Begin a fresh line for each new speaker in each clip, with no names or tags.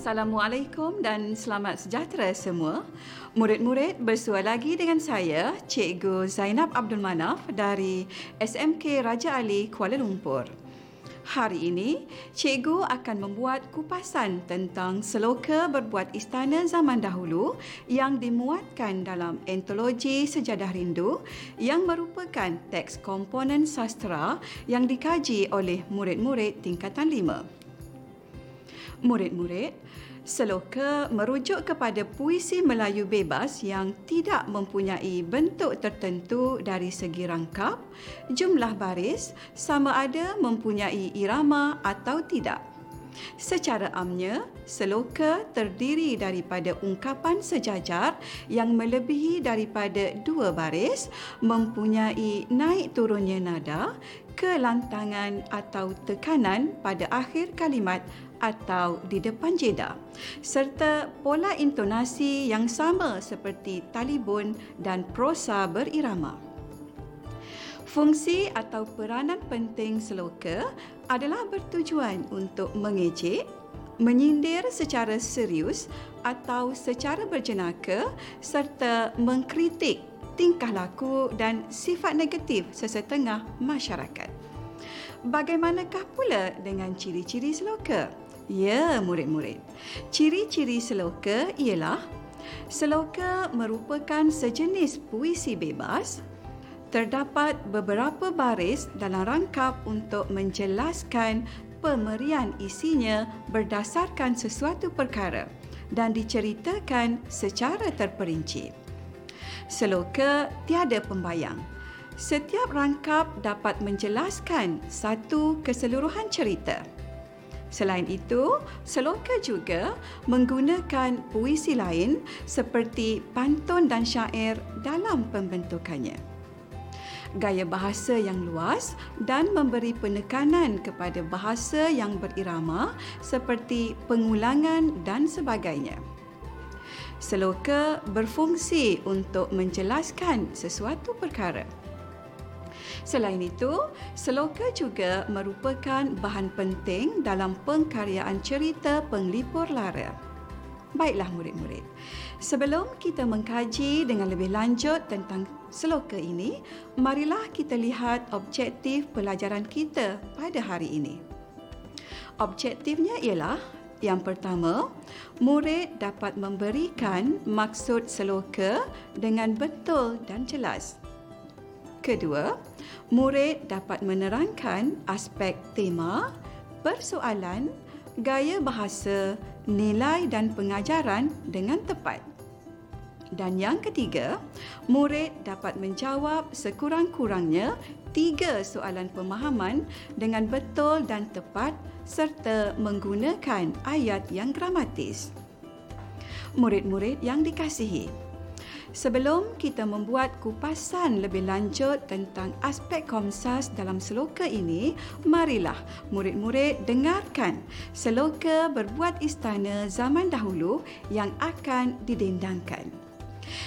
Assalamualaikum dan selamat sejahtera semua. Murid-murid bersua lagi dengan saya, Cikgu Zainab Abdul Manaf dari SMK Raja Ali Kuala Lumpur. Hari ini, cikgu akan membuat kupasan tentang seloka berbuat istana zaman dahulu yang dimuatkan dalam antologi Sejadah Rindu yang merupakan teks komponen sastra yang dikaji oleh murid-murid tingkatan lima. Murid-murid, seloka merujuk kepada puisi Melayu bebas yang tidak mempunyai bentuk tertentu dari segi rangkap, jumlah baris, sama ada mempunyai irama atau tidak. Secara amnya, seloka terdiri daripada ungkapan sejajar yang melebihi daripada dua baris, mempunyai naik turunnya nada, kelantangan atau tekanan pada akhir kalimat atau di depan jeda serta pola intonasi yang sama seperti talibun dan prosa berirama. Fungsi atau peranan penting seloka adalah bertujuan untuk mengejek, menyindir secara serius atau secara berjenaka serta mengkritik tingkah laku dan sifat negatif sesetengah masyarakat. Bagaimanakah pula dengan ciri-ciri seloka? Ya, murid-murid. Ciri-ciri seloka ialah seloka merupakan sejenis puisi bebas. Terdapat beberapa baris dalam rangkap untuk menjelaskan pemerian isinya berdasarkan sesuatu perkara dan diceritakan secara terperinci. Seloka tiada pembayang. Setiap rangkap dapat menjelaskan satu keseluruhan cerita. Selain itu, seloka juga menggunakan puisi lain seperti pantun dan syair dalam pembentukannya. Gaya bahasa yang luas dan memberi penekanan kepada bahasa yang berirama seperti pengulangan dan sebagainya. Seloka berfungsi untuk menjelaskan sesuatu perkara. Selain itu, seloka juga merupakan bahan penting dalam pengkaryaan cerita penglipur lara. Baiklah murid-murid, sebelum kita mengkaji dengan lebih lanjut tentang seloka ini, marilah kita lihat objektif pelajaran kita pada hari ini. Objektifnya ialah yang pertama, murid dapat memberikan maksud seloka dengan betul dan jelas. Kedua, murid dapat menerangkan aspek tema, persoalan, gaya bahasa, nilai dan pengajaran dengan tepat. Dan yang ketiga, murid dapat menjawab sekurang-kurangnya tiga soalan pemahaman dengan betul dan tepat serta menggunakan ayat yang gramatis. Murid-murid yang dikasihi, Sebelum kita membuat kupasan lebih lanjut tentang aspek komsas dalam seloka ini, marilah murid-murid dengarkan seloka berbuat istana zaman dahulu yang akan didendangkan.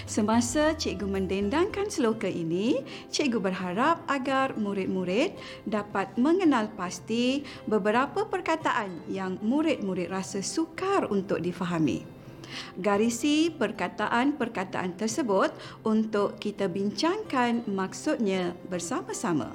Semasa cikgu mendendangkan seloka ini, cikgu berharap agar murid-murid dapat mengenal pasti beberapa perkataan yang murid-murid rasa sukar untuk difahami. Garisi perkataan-perkataan tersebut untuk kita bincangkan maksudnya bersama-sama.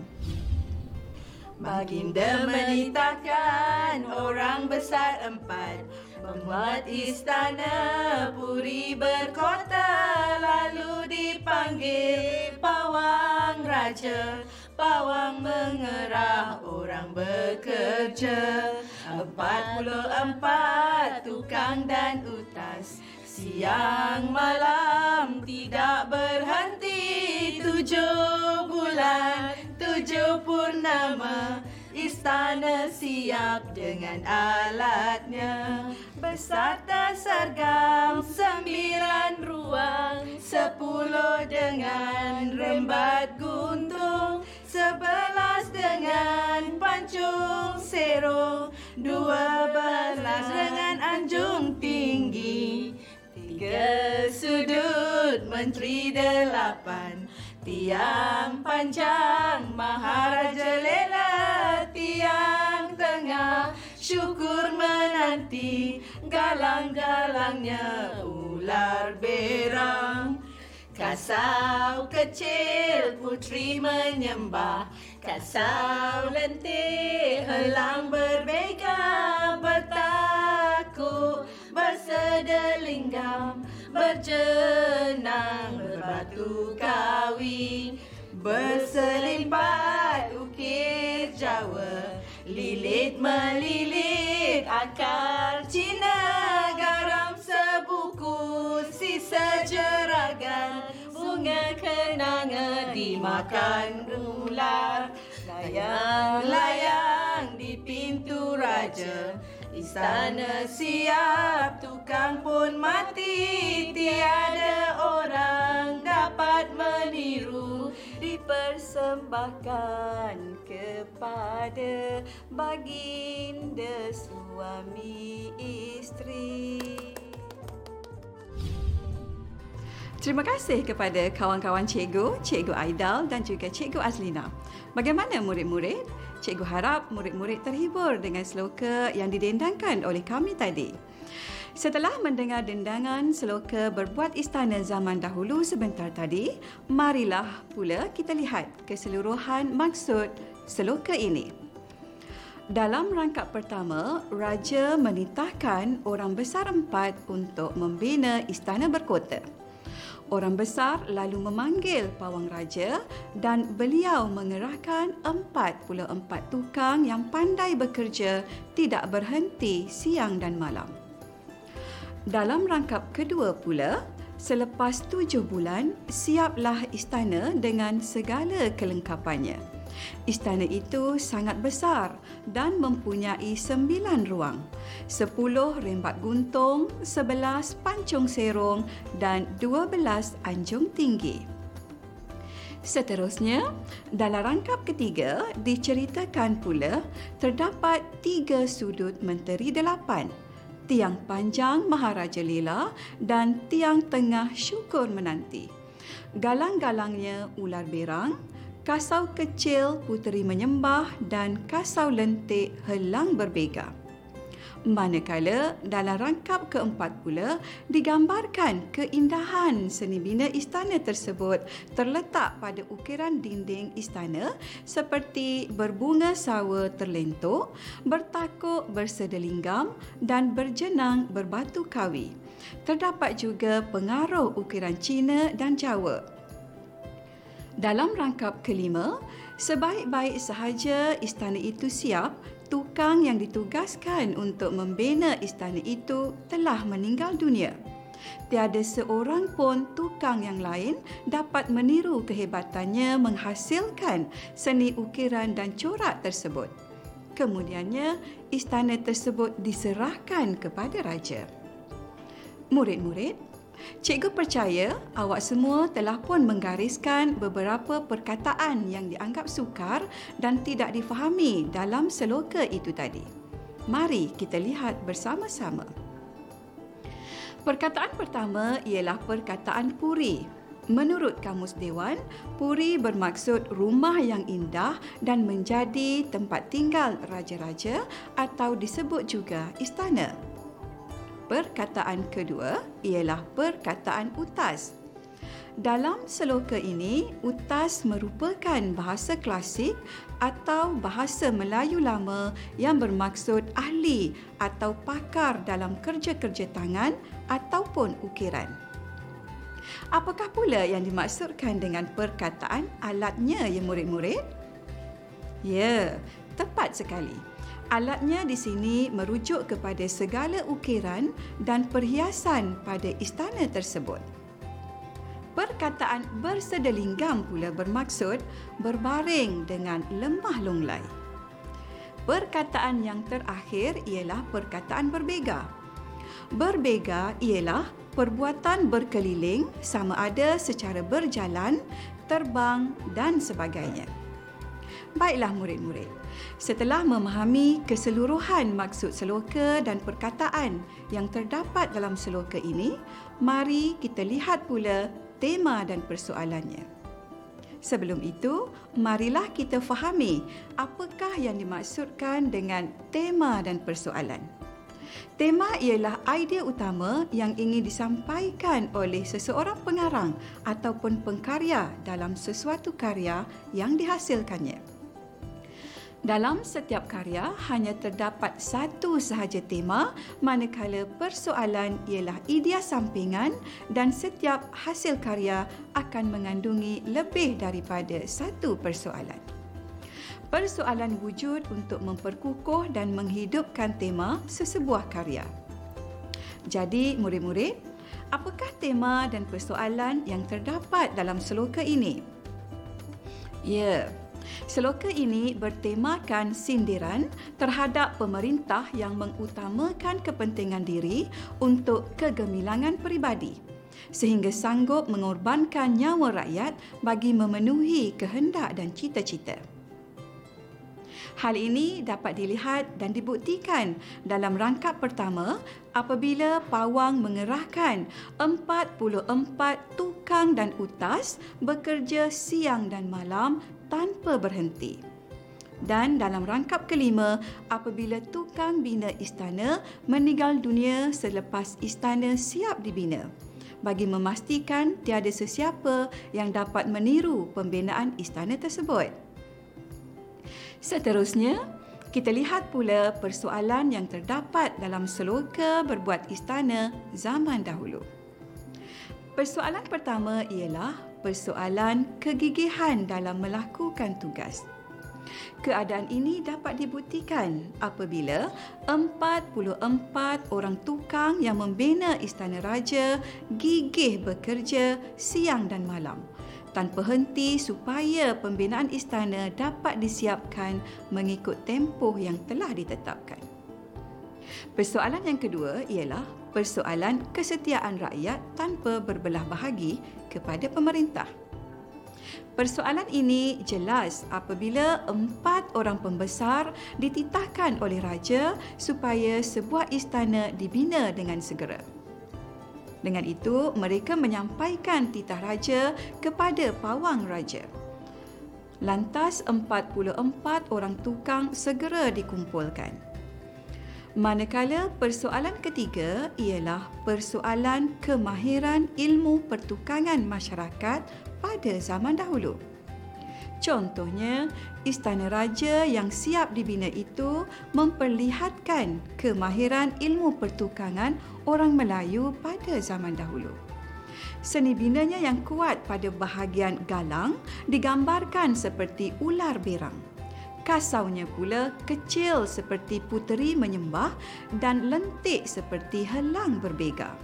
Baginda menitahkan orang besar empat Membuat istana puri berkota Lalu dipanggil pawang raja. Pawang mengerah orang bekerja. Empat puluh empat tukang dan utas. Siang malam tidak berhenti. Tujuh bulan, tujuh purnama. Istana siap dengan alatnya Beserta sergam sembilan ruang Sepuluh dengan rembat guntung Sebelas dengan pancung sero Dua belas dengan anjung tinggi Tiga sudut menteri delapan Tiang panjang Maharaja Lela Tiang tengah syukur menanti galang-galangnya ular berang. Kasau kecil putri menyembah Kasau lentik helang berbeza Bertakut bersedelinggam Berjenang berbatu kawi Berselimpat ukir Jawa Lilit melilit akar Cina Garam sebuku sisa jeragan Bunga kenanga dimakan ular. Layang-layang di pintu raja. Istana siap, tukang pun mati. Tiada orang dapat meniru. Dipersembahkan kepada baginda suami isteri
Terima kasih kepada kawan-kawan cikgu, cikgu Aidal dan juga cikgu Azlina. Bagaimana murid-murid? Cikgu harap murid-murid terhibur dengan seloka yang didendangkan oleh kami tadi. Setelah mendengar dendangan seloka berbuat istana zaman dahulu sebentar tadi, marilah pula kita lihat keseluruhan maksud seloka ini. Dalam rangkap pertama, Raja menitahkan orang besar empat untuk membina istana berkota. Orang besar lalu memanggil pawang raja dan beliau mengerahkan 44 tukang yang pandai bekerja tidak berhenti siang dan malam. Dalam rangkap kedua pula, selepas tujuh bulan, siaplah istana dengan segala kelengkapannya. Istana itu sangat besar dan mempunyai sembilan ruang, sepuluh rembat guntung, sebelas pancung serong dan dua belas anjung tinggi. Seterusnya, dalam rangkap ketiga diceritakan pula terdapat tiga sudut Menteri Delapan, tiang panjang Maharaja Lela dan tiang tengah Syukur Menanti. Galang-galangnya ular berang, kasau kecil puteri menyembah dan kasau lentik helang berbeza. Manakala dalam rangkap keempat pula digambarkan keindahan seni bina istana tersebut terletak pada ukiran dinding istana seperti berbunga sawa terlentuk, bertakuk bersedelinggam dan berjenang berbatu kawi. Terdapat juga pengaruh ukiran Cina dan Jawa dalam rangkap kelima, sebaik-baik sahaja istana itu siap, tukang yang ditugaskan untuk membina istana itu telah meninggal dunia. Tiada seorang pun tukang yang lain dapat meniru kehebatannya menghasilkan seni ukiran dan corak tersebut. Kemudiannya, istana tersebut diserahkan kepada raja. Murid-murid, Cikgu percaya awak semua telah pun menggariskan beberapa perkataan yang dianggap sukar dan tidak difahami dalam seloka itu tadi. Mari kita lihat bersama-sama. Perkataan pertama ialah perkataan puri. Menurut Kamus Dewan, puri bermaksud rumah yang indah dan menjadi tempat tinggal raja-raja atau disebut juga istana. Perkataan kedua ialah perkataan utas. Dalam seloka ini, utas merupakan bahasa klasik atau bahasa Melayu lama yang bermaksud ahli atau pakar dalam kerja-kerja tangan ataupun ukiran. Apakah pula yang dimaksudkan dengan perkataan alatnya ya murid-murid? Ya, tepat sekali. Alatnya di sini merujuk kepada segala ukiran dan perhiasan pada istana tersebut. Perkataan bersedelinggam pula bermaksud berbaring dengan lemah lunglai. Perkataan yang terakhir ialah perkataan berbega. Berbega ialah perbuatan berkeliling sama ada secara berjalan, terbang dan sebagainya. Baiklah murid-murid. Setelah memahami keseluruhan maksud seloka dan perkataan yang terdapat dalam seloka ini, mari kita lihat pula tema dan persoalannya. Sebelum itu, marilah kita fahami apakah yang dimaksudkan dengan tema dan persoalan. Tema ialah idea utama yang ingin disampaikan oleh seseorang pengarang ataupun pengkarya dalam sesuatu karya yang dihasilkannya. Dalam setiap karya hanya terdapat satu sahaja tema manakala persoalan ialah idea sampingan dan setiap hasil karya akan mengandungi lebih daripada satu persoalan persoalan wujud untuk memperkukuh dan menghidupkan tema sesebuah karya. Jadi, murid-murid, apakah tema dan persoalan yang terdapat dalam seloka ini? Ya, seloka ini bertemakan sindiran terhadap pemerintah yang mengutamakan kepentingan diri untuk kegemilangan peribadi sehingga sanggup mengorbankan nyawa rakyat bagi memenuhi kehendak dan cita-cita. Hal ini dapat dilihat dan dibuktikan dalam rangkap pertama apabila Pawang mengerahkan 44 tukang dan utas bekerja siang dan malam tanpa berhenti. Dan dalam rangkap kelima, apabila tukang bina istana meninggal dunia selepas istana siap dibina bagi memastikan tiada sesiapa yang dapat meniru pembinaan istana tersebut. Seterusnya, kita lihat pula persoalan yang terdapat dalam seloka berbuat istana zaman dahulu. Persoalan pertama ialah persoalan kegigihan dalam melakukan tugas. Keadaan ini dapat dibuktikan apabila 44 orang tukang yang membina istana raja gigih bekerja siang dan malam tanpa henti supaya pembinaan istana dapat disiapkan mengikut tempoh yang telah ditetapkan. Persoalan yang kedua ialah persoalan kesetiaan rakyat tanpa berbelah bahagi kepada pemerintah. Persoalan ini jelas apabila empat orang pembesar dititahkan oleh raja supaya sebuah istana dibina dengan segera. Dengan itu, mereka menyampaikan titah raja kepada pawang raja. Lantas 44 orang tukang segera dikumpulkan. Manakala persoalan ketiga ialah persoalan kemahiran ilmu pertukangan masyarakat pada zaman dahulu. Contohnya, istana raja yang siap dibina itu memperlihatkan kemahiran ilmu pertukangan orang Melayu pada zaman dahulu. Seni binanya yang kuat pada bahagian galang digambarkan seperti ular berang. Kasaunya pula kecil seperti puteri menyembah dan lentik seperti helang berbega.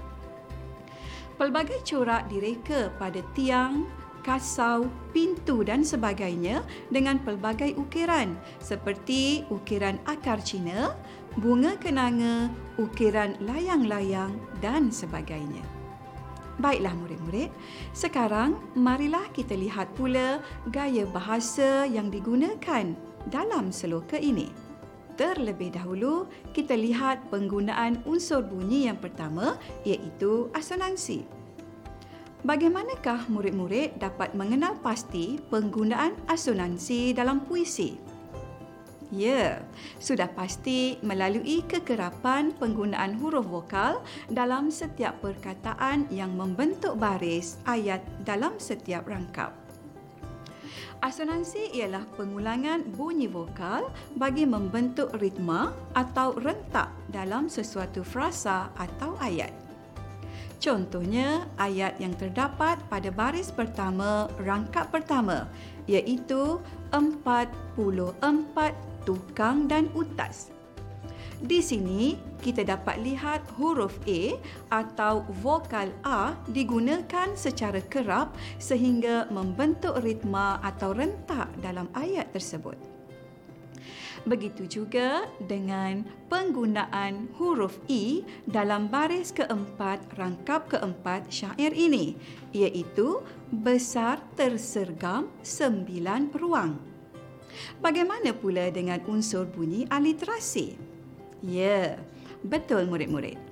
Pelbagai corak direka pada tiang, kasau, pintu dan sebagainya dengan pelbagai ukiran seperti ukiran akar Cina, bunga kenanga, ukiran layang-layang dan sebagainya. Baiklah murid-murid, sekarang marilah kita lihat pula gaya bahasa yang digunakan dalam seloka ini. Terlebih dahulu, kita lihat penggunaan unsur bunyi yang pertama iaitu asonansi. Bagaimanakah murid-murid dapat mengenal pasti penggunaan asonansi dalam puisi? Ya, sudah pasti melalui kekerapan penggunaan huruf vokal dalam setiap perkataan yang membentuk baris ayat dalam setiap rangkap. Asonansi ialah pengulangan bunyi vokal bagi membentuk ritma atau rentak dalam sesuatu frasa atau ayat. Contohnya ayat yang terdapat pada baris pertama rangkap pertama iaitu 44 tukang dan utas. Di sini kita dapat lihat huruf A atau vokal A digunakan secara kerap sehingga membentuk ritma atau rentak dalam ayat tersebut. Begitu juga dengan penggunaan huruf I dalam baris keempat rangkap keempat syair ini iaitu besar tersergam sembilan peruang. Bagaimana pula dengan unsur bunyi aliterasi? Ya, betul murid-murid.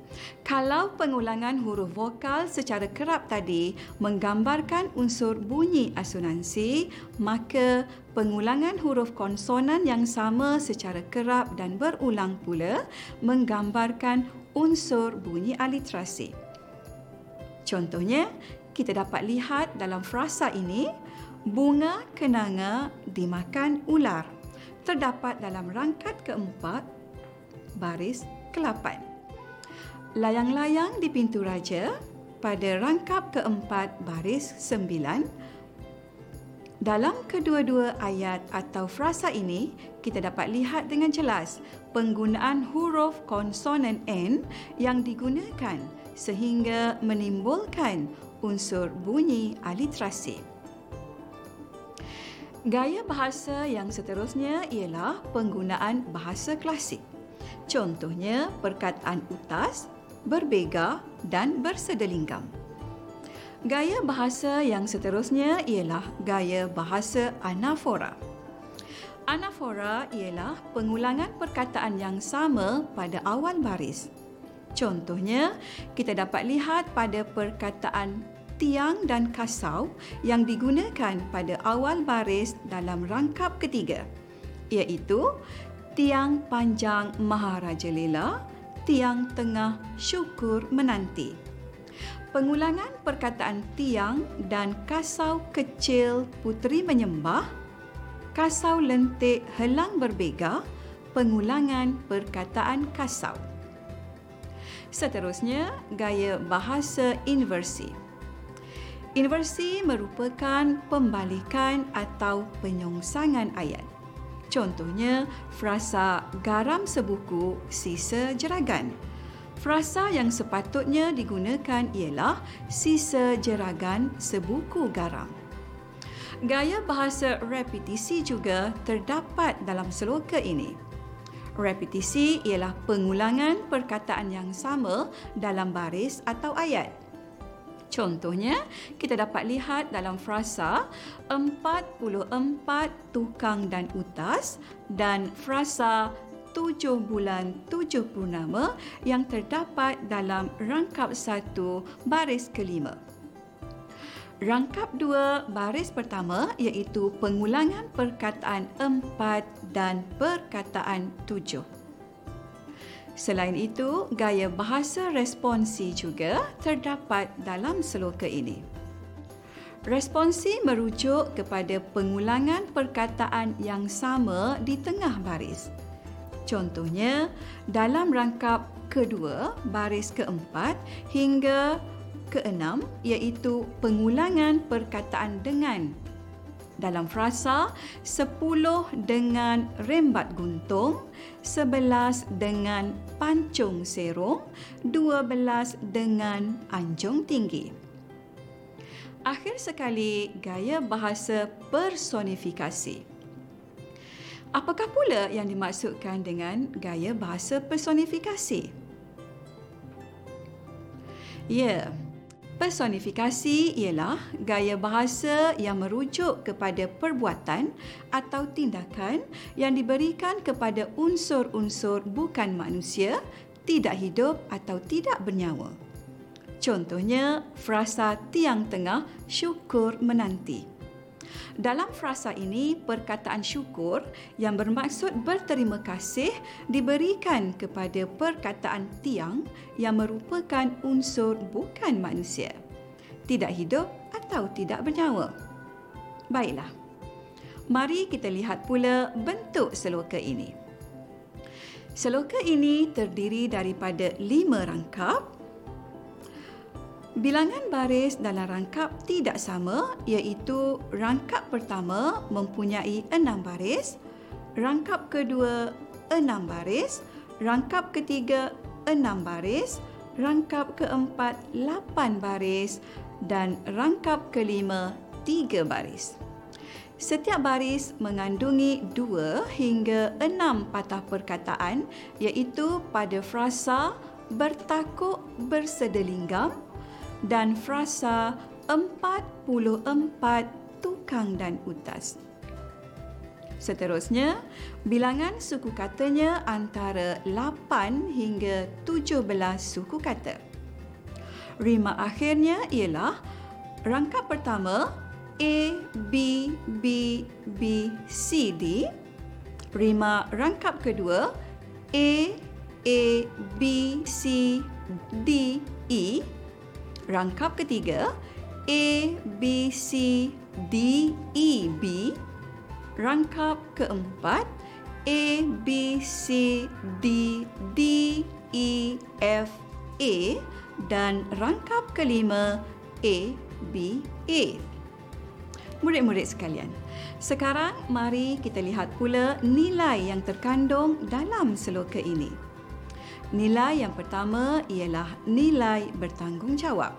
Kalau pengulangan huruf vokal secara kerap tadi menggambarkan unsur bunyi asonansi, maka pengulangan huruf konsonan yang sama secara kerap dan berulang pula menggambarkan unsur bunyi aliterasi. Contohnya, kita dapat lihat dalam frasa ini, bunga kenanga dimakan ular. Terdapat dalam rangkat keempat, baris ke-8 layang-layang di pintu raja pada rangkap keempat baris sembilan. Dalam kedua-dua ayat atau frasa ini, kita dapat lihat dengan jelas penggunaan huruf konsonan N yang digunakan sehingga menimbulkan unsur bunyi aliterasi. Gaya bahasa yang seterusnya ialah penggunaan bahasa klasik. Contohnya perkataan utas berbega dan bersedelinggam. Gaya bahasa yang seterusnya ialah gaya bahasa anafora. Anafora ialah pengulangan perkataan yang sama pada awal baris. Contohnya, kita dapat lihat pada perkataan tiang dan kasau yang digunakan pada awal baris dalam rangkap ketiga, iaitu tiang panjang Maharaja Lela tiang tengah syukur menanti. Pengulangan perkataan tiang dan kasau kecil putri menyembah, kasau lentik helang berbega, pengulangan perkataan kasau. Seterusnya, gaya bahasa inversi. Inversi merupakan pembalikan atau penyongsangan ayat. Contohnya, frasa garam sebuku, sisa jeragan. Frasa yang sepatutnya digunakan ialah sisa jeragan sebuku garam. Gaya bahasa repetisi juga terdapat dalam seloka ini. Repetisi ialah pengulangan perkataan yang sama dalam baris atau ayat. Contohnya, kita dapat lihat dalam frasa 44 tukang dan utas dan frasa 7 bulan 7 purnama yang terdapat dalam rangkap 1 baris kelima. Rangkap 2 baris pertama iaitu pengulangan perkataan 4 dan perkataan 7. Selain itu, gaya bahasa responsi juga terdapat dalam seloka ini. Responsi merujuk kepada pengulangan perkataan yang sama di tengah baris. Contohnya, dalam rangkap kedua, baris keempat hingga keenam iaitu pengulangan perkataan dengan dalam frasa 10 dengan rembat guntung, 11 dengan pancung serong, 12 dengan anjung tinggi. Akhir sekali, gaya bahasa personifikasi. Apakah pula yang dimaksudkan dengan gaya bahasa personifikasi? Ya, Personifikasi ialah gaya bahasa yang merujuk kepada perbuatan atau tindakan yang diberikan kepada unsur-unsur bukan manusia, tidak hidup atau tidak bernyawa. Contohnya, frasa tiang tengah syukur menanti. Dalam frasa ini, perkataan syukur yang bermaksud berterima kasih diberikan kepada perkataan tiang yang merupakan unsur bukan manusia. Tidak hidup atau tidak bernyawa. Baiklah. Mari kita lihat pula bentuk seloka ini. Seloka ini terdiri daripada lima rangkap Bilangan baris dalam rangkap tidak sama iaitu rangkap pertama mempunyai enam baris, rangkap kedua enam baris, rangkap ketiga enam baris, rangkap keempat lapan baris dan rangkap kelima tiga baris. Setiap baris mengandungi dua hingga enam patah perkataan iaitu pada frasa bertakuk bersedelinggam dan frasa 44 tukang dan utas. Seterusnya, bilangan suku katanya antara 8 hingga 17 suku kata. Rima akhirnya ialah rangkap pertama A, B, B, B, C, D. Rima rangkap kedua A, A, B, C, D, E. Rangkap ketiga A, B, C, D, E, B rangkap keempat A, B, C, D, D, E, F, A dan rangkap kelima A, B, A. Murid-murid sekalian, sekarang mari kita lihat pula nilai yang terkandung dalam seloka ini. Nilai yang pertama ialah nilai bertanggungjawab.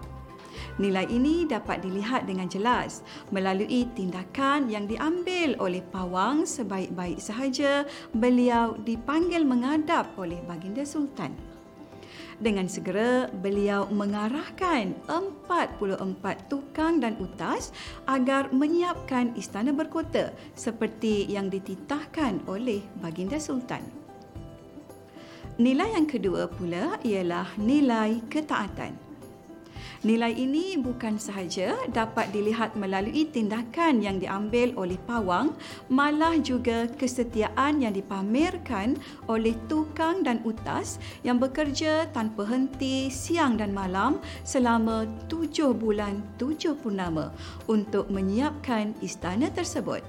Nilai ini dapat dilihat dengan jelas melalui tindakan yang diambil oleh pawang sebaik-baik sahaja beliau dipanggil menghadap oleh baginda sultan. Dengan segera beliau mengarahkan 44 tukang dan utas agar menyiapkan istana berkota seperti yang dititahkan oleh baginda sultan. Nilai yang kedua pula ialah nilai ketaatan. Nilai ini bukan sahaja dapat dilihat melalui tindakan yang diambil oleh pawang, malah juga kesetiaan yang dipamerkan oleh tukang dan utas yang bekerja tanpa henti siang dan malam selama tujuh bulan tujuh purnama untuk menyiapkan istana tersebut.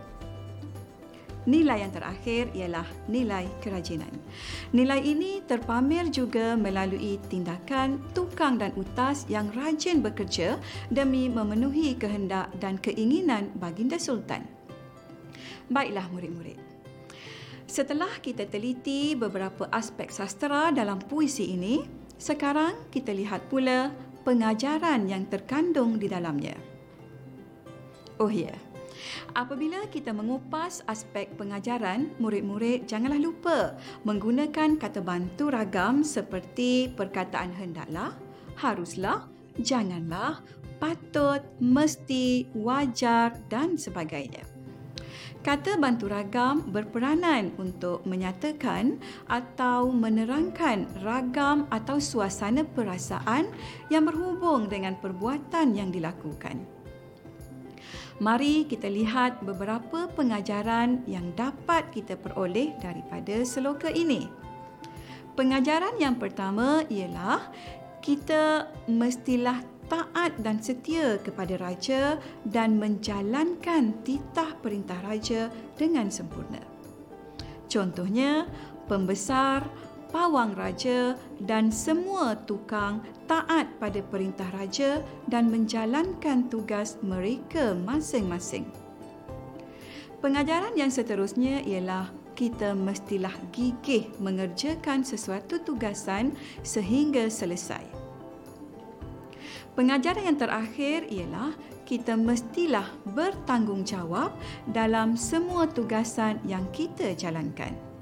Nilai yang terakhir ialah nilai kerajinan. Nilai ini terpamer juga melalui tindakan tukang dan utas yang rajin bekerja demi memenuhi kehendak dan keinginan baginda sultan. Baiklah murid-murid. Setelah kita teliti beberapa aspek sastera dalam puisi ini, sekarang kita lihat pula pengajaran yang terkandung di dalamnya. Oh ya, yeah. Apabila kita mengupas aspek pengajaran, murid-murid janganlah lupa menggunakan kata bantu ragam seperti perkataan hendaklah, haruslah, janganlah, patut, mesti, wajar dan sebagainya. Kata bantu ragam berperanan untuk menyatakan atau menerangkan ragam atau suasana perasaan yang berhubung dengan perbuatan yang dilakukan. Mari kita lihat beberapa pengajaran yang dapat kita peroleh daripada seloka ini. Pengajaran yang pertama ialah kita mestilah taat dan setia kepada raja dan menjalankan titah perintah raja dengan sempurna. Contohnya, pembesar, pawang raja dan semua tukang taat pada perintah raja dan menjalankan tugas mereka masing-masing. Pengajaran yang seterusnya ialah kita mestilah gigih mengerjakan sesuatu tugasan sehingga selesai. Pengajaran yang terakhir ialah kita mestilah bertanggungjawab dalam semua tugasan yang kita jalankan.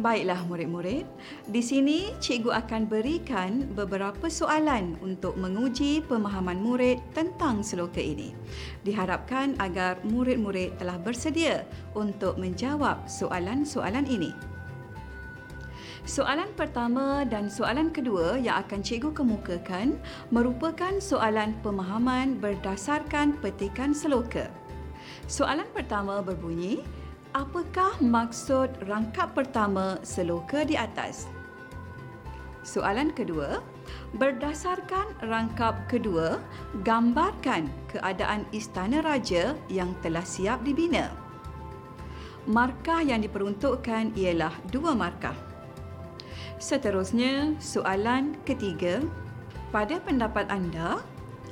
Baiklah murid-murid, di sini cikgu akan berikan beberapa soalan untuk menguji pemahaman murid tentang seloka ini. Diharapkan agar murid-murid telah bersedia untuk menjawab soalan-soalan ini. Soalan pertama dan soalan kedua yang akan cikgu kemukakan merupakan soalan pemahaman berdasarkan petikan seloka. Soalan pertama berbunyi, apakah maksud rangkap pertama seloka di atas? Soalan kedua, berdasarkan rangkap kedua, gambarkan keadaan istana raja yang telah siap dibina. Markah yang diperuntukkan ialah dua markah. Seterusnya, soalan ketiga, pada pendapat anda,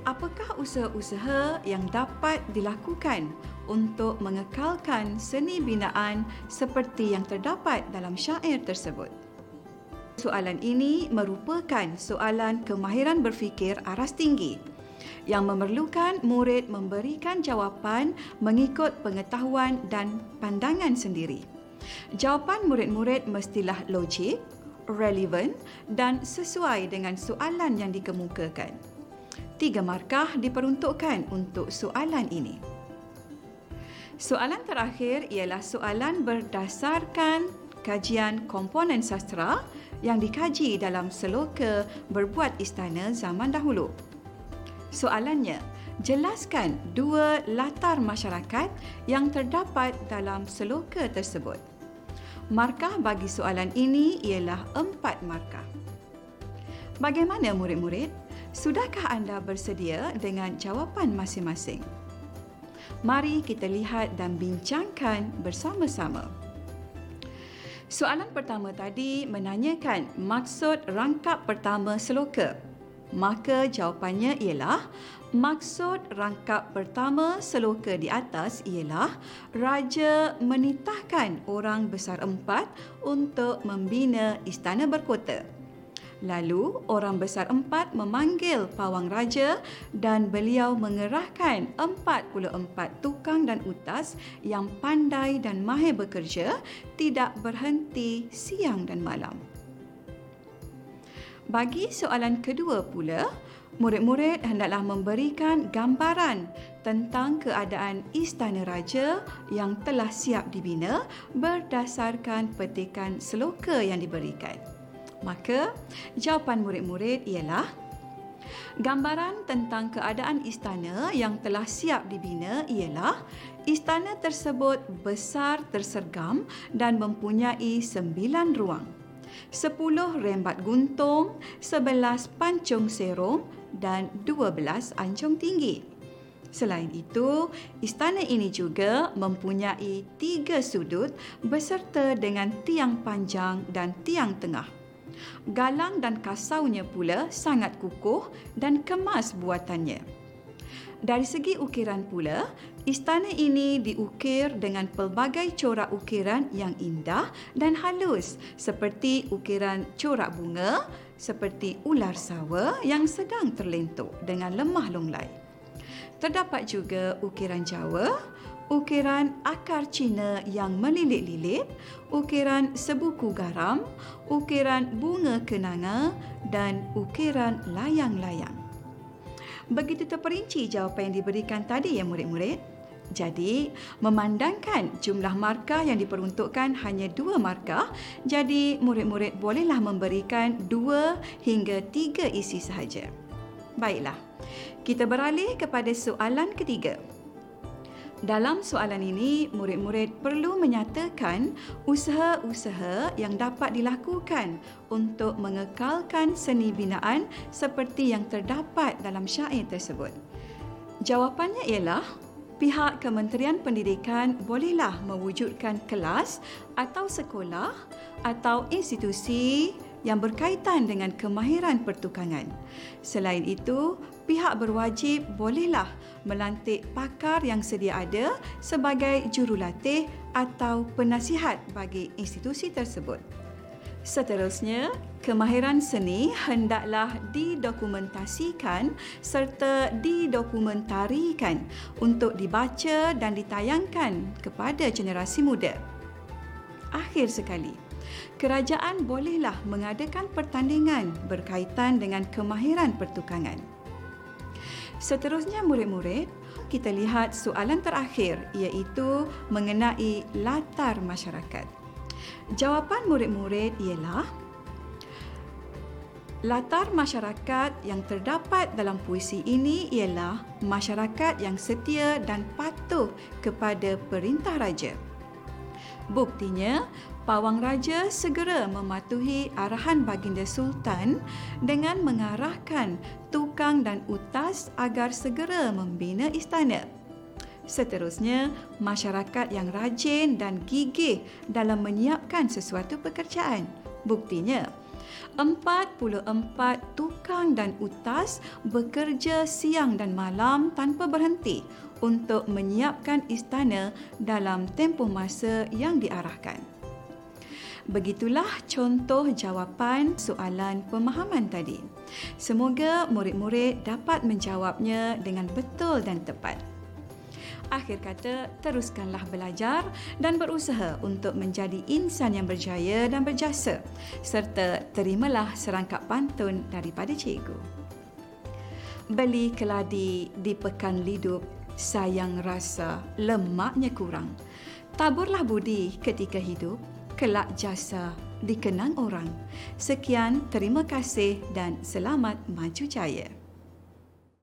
apakah usaha-usaha yang dapat dilakukan untuk mengekalkan seni binaan seperti yang terdapat dalam syair tersebut. Soalan ini merupakan soalan kemahiran berfikir aras tinggi yang memerlukan murid memberikan jawapan mengikut pengetahuan dan pandangan sendiri. Jawapan murid-murid mestilah logik, relevan dan sesuai dengan soalan yang dikemukakan. Tiga markah diperuntukkan untuk soalan ini. Soalan terakhir ialah soalan berdasarkan kajian komponen sastra yang dikaji dalam seloka berbuat istana zaman dahulu. Soalannya, jelaskan dua latar masyarakat yang terdapat dalam seloka tersebut. Markah bagi soalan ini ialah empat markah. Bagaimana murid-murid? Sudahkah anda bersedia dengan jawapan masing-masing? Mari kita lihat dan bincangkan bersama-sama. Soalan pertama tadi menanyakan maksud rangkap pertama seloka. Maka jawapannya ialah maksud rangkap pertama seloka di atas ialah raja menitahkan orang besar empat untuk membina istana berkota. Lalu orang besar empat memanggil pawang raja dan beliau mengerahkan 44 tukang dan utas yang pandai dan mahir bekerja tidak berhenti siang dan malam. Bagi soalan kedua pula, murid-murid hendaklah memberikan gambaran tentang keadaan istana raja yang telah siap dibina berdasarkan petikan seloka yang diberikan. Maka, jawapan murid-murid ialah Gambaran tentang keadaan istana yang telah siap dibina ialah istana tersebut besar tersergam dan mempunyai sembilan ruang. Sepuluh rembat guntung, sebelas pancung serum dan dua belas ancung tinggi. Selain itu, istana ini juga mempunyai tiga sudut beserta dengan tiang panjang dan tiang tengah. Galang dan kasaunya pula sangat kukuh dan kemas buatannya. Dari segi ukiran pula, istana ini diukir dengan pelbagai corak ukiran yang indah dan halus seperti ukiran corak bunga, seperti ular sawa yang sedang terlentuk dengan lemah longlai. Terdapat juga ukiran Jawa, ukiran akar Cina yang melilit-lilit, ukiran sebuku garam, ukiran bunga kenanga dan ukiran layang-layang. Begitu terperinci jawapan yang diberikan tadi ya murid-murid. Jadi, memandangkan jumlah markah yang diperuntukkan hanya dua markah, jadi murid-murid bolehlah memberikan dua hingga tiga isi sahaja. Baiklah, kita beralih kepada soalan ketiga. Dalam soalan ini, murid-murid perlu menyatakan usaha-usaha yang dapat dilakukan untuk mengekalkan seni binaan seperti yang terdapat dalam syair tersebut. Jawapannya ialah pihak Kementerian Pendidikan bolehlah mewujudkan kelas atau sekolah atau institusi yang berkaitan dengan kemahiran pertukangan. Selain itu, pihak berwajib bolehlah melantik pakar yang sedia ada sebagai jurulatih atau penasihat bagi institusi tersebut. Seterusnya, kemahiran seni hendaklah didokumentasikan serta didokumentarikan untuk dibaca dan ditayangkan kepada generasi muda. Akhir sekali, kerajaan bolehlah mengadakan pertandingan berkaitan dengan kemahiran pertukangan. Seterusnya murid-murid, kita lihat soalan terakhir iaitu mengenai latar masyarakat. Jawapan murid-murid ialah Latar masyarakat yang terdapat dalam puisi ini ialah masyarakat yang setia dan patuh kepada perintah raja. Buktinya, Pawang Raja segera mematuhi arahan baginda Sultan dengan mengarahkan tukang dan utas agar segera membina istana. Seterusnya, masyarakat yang rajin dan gigih dalam menyiapkan sesuatu pekerjaan. Buktinya, 44 tukang dan utas bekerja siang dan malam tanpa berhenti untuk menyiapkan istana dalam tempoh masa yang diarahkan. Begitulah contoh jawapan soalan pemahaman tadi. Semoga murid-murid dapat menjawabnya dengan betul dan tepat. Akhir kata, teruskanlah belajar dan berusaha untuk menjadi insan yang berjaya dan berjasa serta terimalah serangkap pantun daripada cikgu. Beli keladi di Pekan Lidup sayang rasa lemaknya kurang. Taburlah budi ketika hidup, kelak jasa dikenang orang. Sekian, terima kasih dan selamat maju jaya.